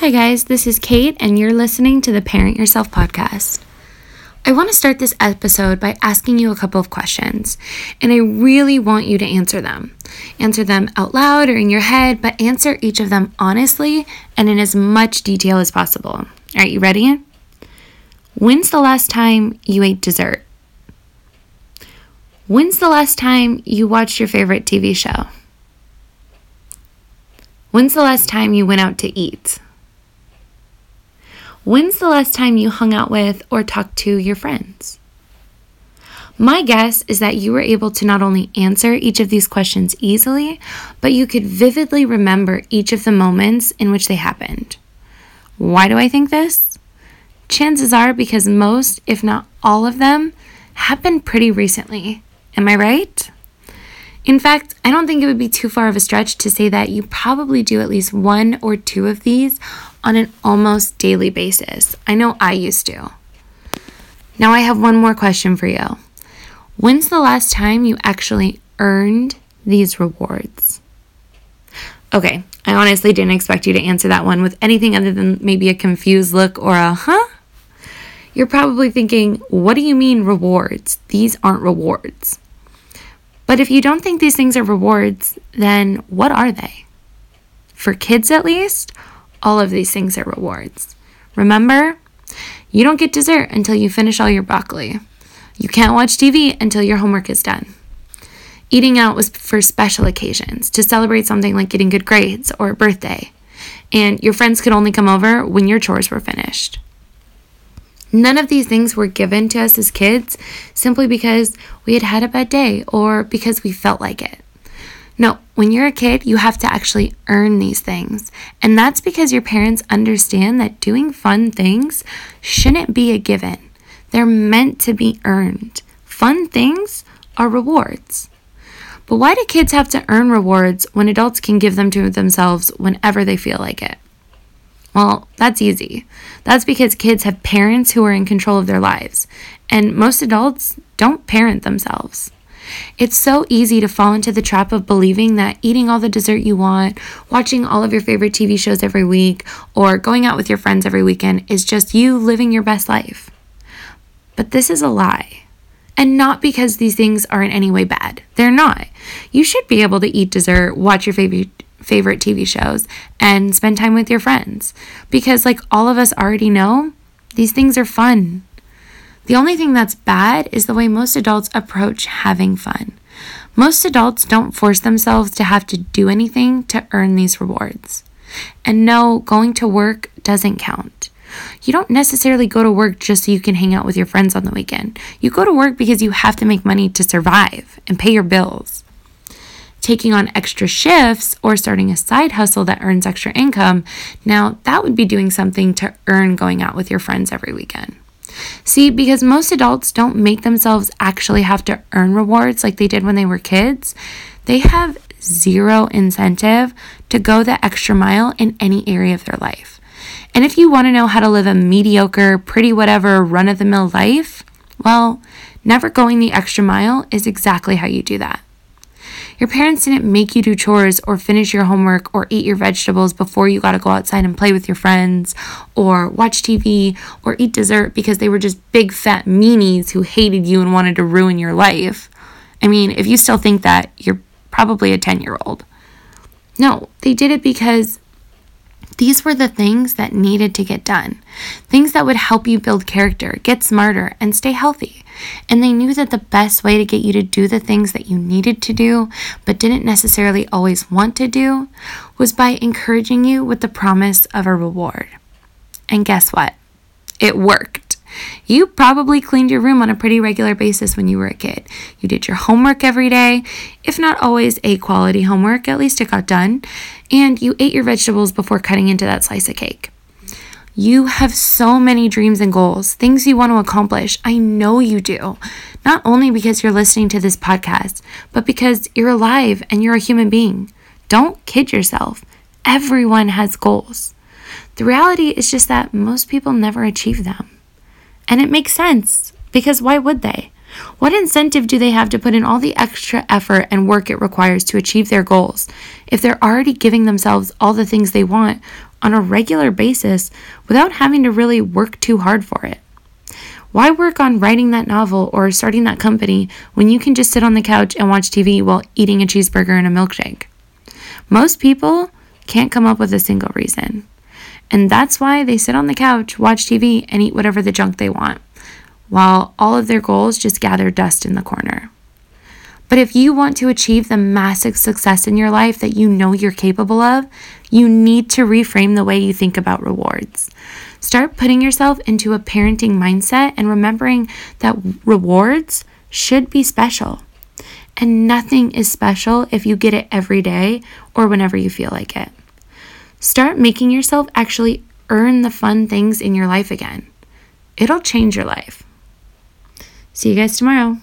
Hi, guys, this is Kate, and you're listening to the Parent Yourself podcast. I want to start this episode by asking you a couple of questions, and I really want you to answer them. Answer them out loud or in your head, but answer each of them honestly and in as much detail as possible. All right, you ready? When's the last time you ate dessert? When's the last time you watched your favorite TV show? When's the last time you went out to eat? When's the last time you hung out with or talked to your friends? My guess is that you were able to not only answer each of these questions easily, but you could vividly remember each of the moments in which they happened. Why do I think this? Chances are because most, if not all of them, happened pretty recently. Am I right? In fact, I don't think it would be too far of a stretch to say that you probably do at least one or two of these on an almost daily basis. I know I used to. Now, I have one more question for you. When's the last time you actually earned these rewards? Okay, I honestly didn't expect you to answer that one with anything other than maybe a confused look or a huh? You're probably thinking, what do you mean rewards? These aren't rewards. But if you don't think these things are rewards, then what are they? For kids, at least, all of these things are rewards. Remember, you don't get dessert until you finish all your broccoli. You can't watch TV until your homework is done. Eating out was for special occasions, to celebrate something like getting good grades or a birthday. And your friends could only come over when your chores were finished. None of these things were given to us as kids simply because we had had a bad day or because we felt like it. No, when you're a kid, you have to actually earn these things. And that's because your parents understand that doing fun things shouldn't be a given, they're meant to be earned. Fun things are rewards. But why do kids have to earn rewards when adults can give them to themselves whenever they feel like it? Well, that's easy. That's because kids have parents who are in control of their lives, and most adults don't parent themselves. It's so easy to fall into the trap of believing that eating all the dessert you want, watching all of your favorite TV shows every week, or going out with your friends every weekend is just you living your best life. But this is a lie. And not because these things are in any way bad. They're not. You should be able to eat dessert, watch your favorite favorite TV shows and spend time with your friends. Because, like all of us already know, these things are fun. The only thing that's bad is the way most adults approach having fun. Most adults don't force themselves to have to do anything to earn these rewards. And no, going to work doesn't count. You don't necessarily go to work just so you can hang out with your friends on the weekend. You go to work because you have to make money to survive and pay your bills taking on extra shifts or starting a side hustle that earns extra income, now that would be doing something to earn going out with your friends every weekend. See, because most adults don't make themselves actually have to earn rewards like they did when they were kids, they have zero incentive to go the extra mile in any area of their life. And if you want to know how to live a mediocre, pretty whatever, run of the mill life, well, never going the extra mile is exactly how you do that. Your parents didn't make you do chores or finish your homework or eat your vegetables before you got to go outside and play with your friends or watch TV or eat dessert because they were just big fat meanies who hated you and wanted to ruin your life. I mean, if you still think that, you're probably a 10 year old. No, they did it because these were the things that needed to get done, things that would help you build character, get smarter, and stay healthy. And they knew that the best way to get you to do the things that you needed to do, but didn't necessarily always want to do, was by encouraging you with the promise of a reward. And guess what? It worked. You probably cleaned your room on a pretty regular basis when you were a kid. You did your homework every day, if not always a quality homework, at least it got done, and you ate your vegetables before cutting into that slice of cake. You have so many dreams and goals, things you want to accomplish. I know you do. Not only because you're listening to this podcast, but because you're alive and you're a human being. Don't kid yourself. Everyone has goals. The reality is just that most people never achieve them. And it makes sense because why would they? What incentive do they have to put in all the extra effort and work it requires to achieve their goals if they're already giving themselves all the things they want on a regular basis without having to really work too hard for it. Why work on writing that novel or starting that company when you can just sit on the couch and watch TV while eating a cheeseburger and a milkshake? Most people can't come up with a single reason. And that's why they sit on the couch, watch TV, and eat whatever the junk they want, while all of their goals just gather dust in the corner. But if you want to achieve the massive success in your life that you know you're capable of, you need to reframe the way you think about rewards. Start putting yourself into a parenting mindset and remembering that rewards should be special. And nothing is special if you get it every day or whenever you feel like it. Start making yourself actually earn the fun things in your life again. It'll change your life. See you guys tomorrow.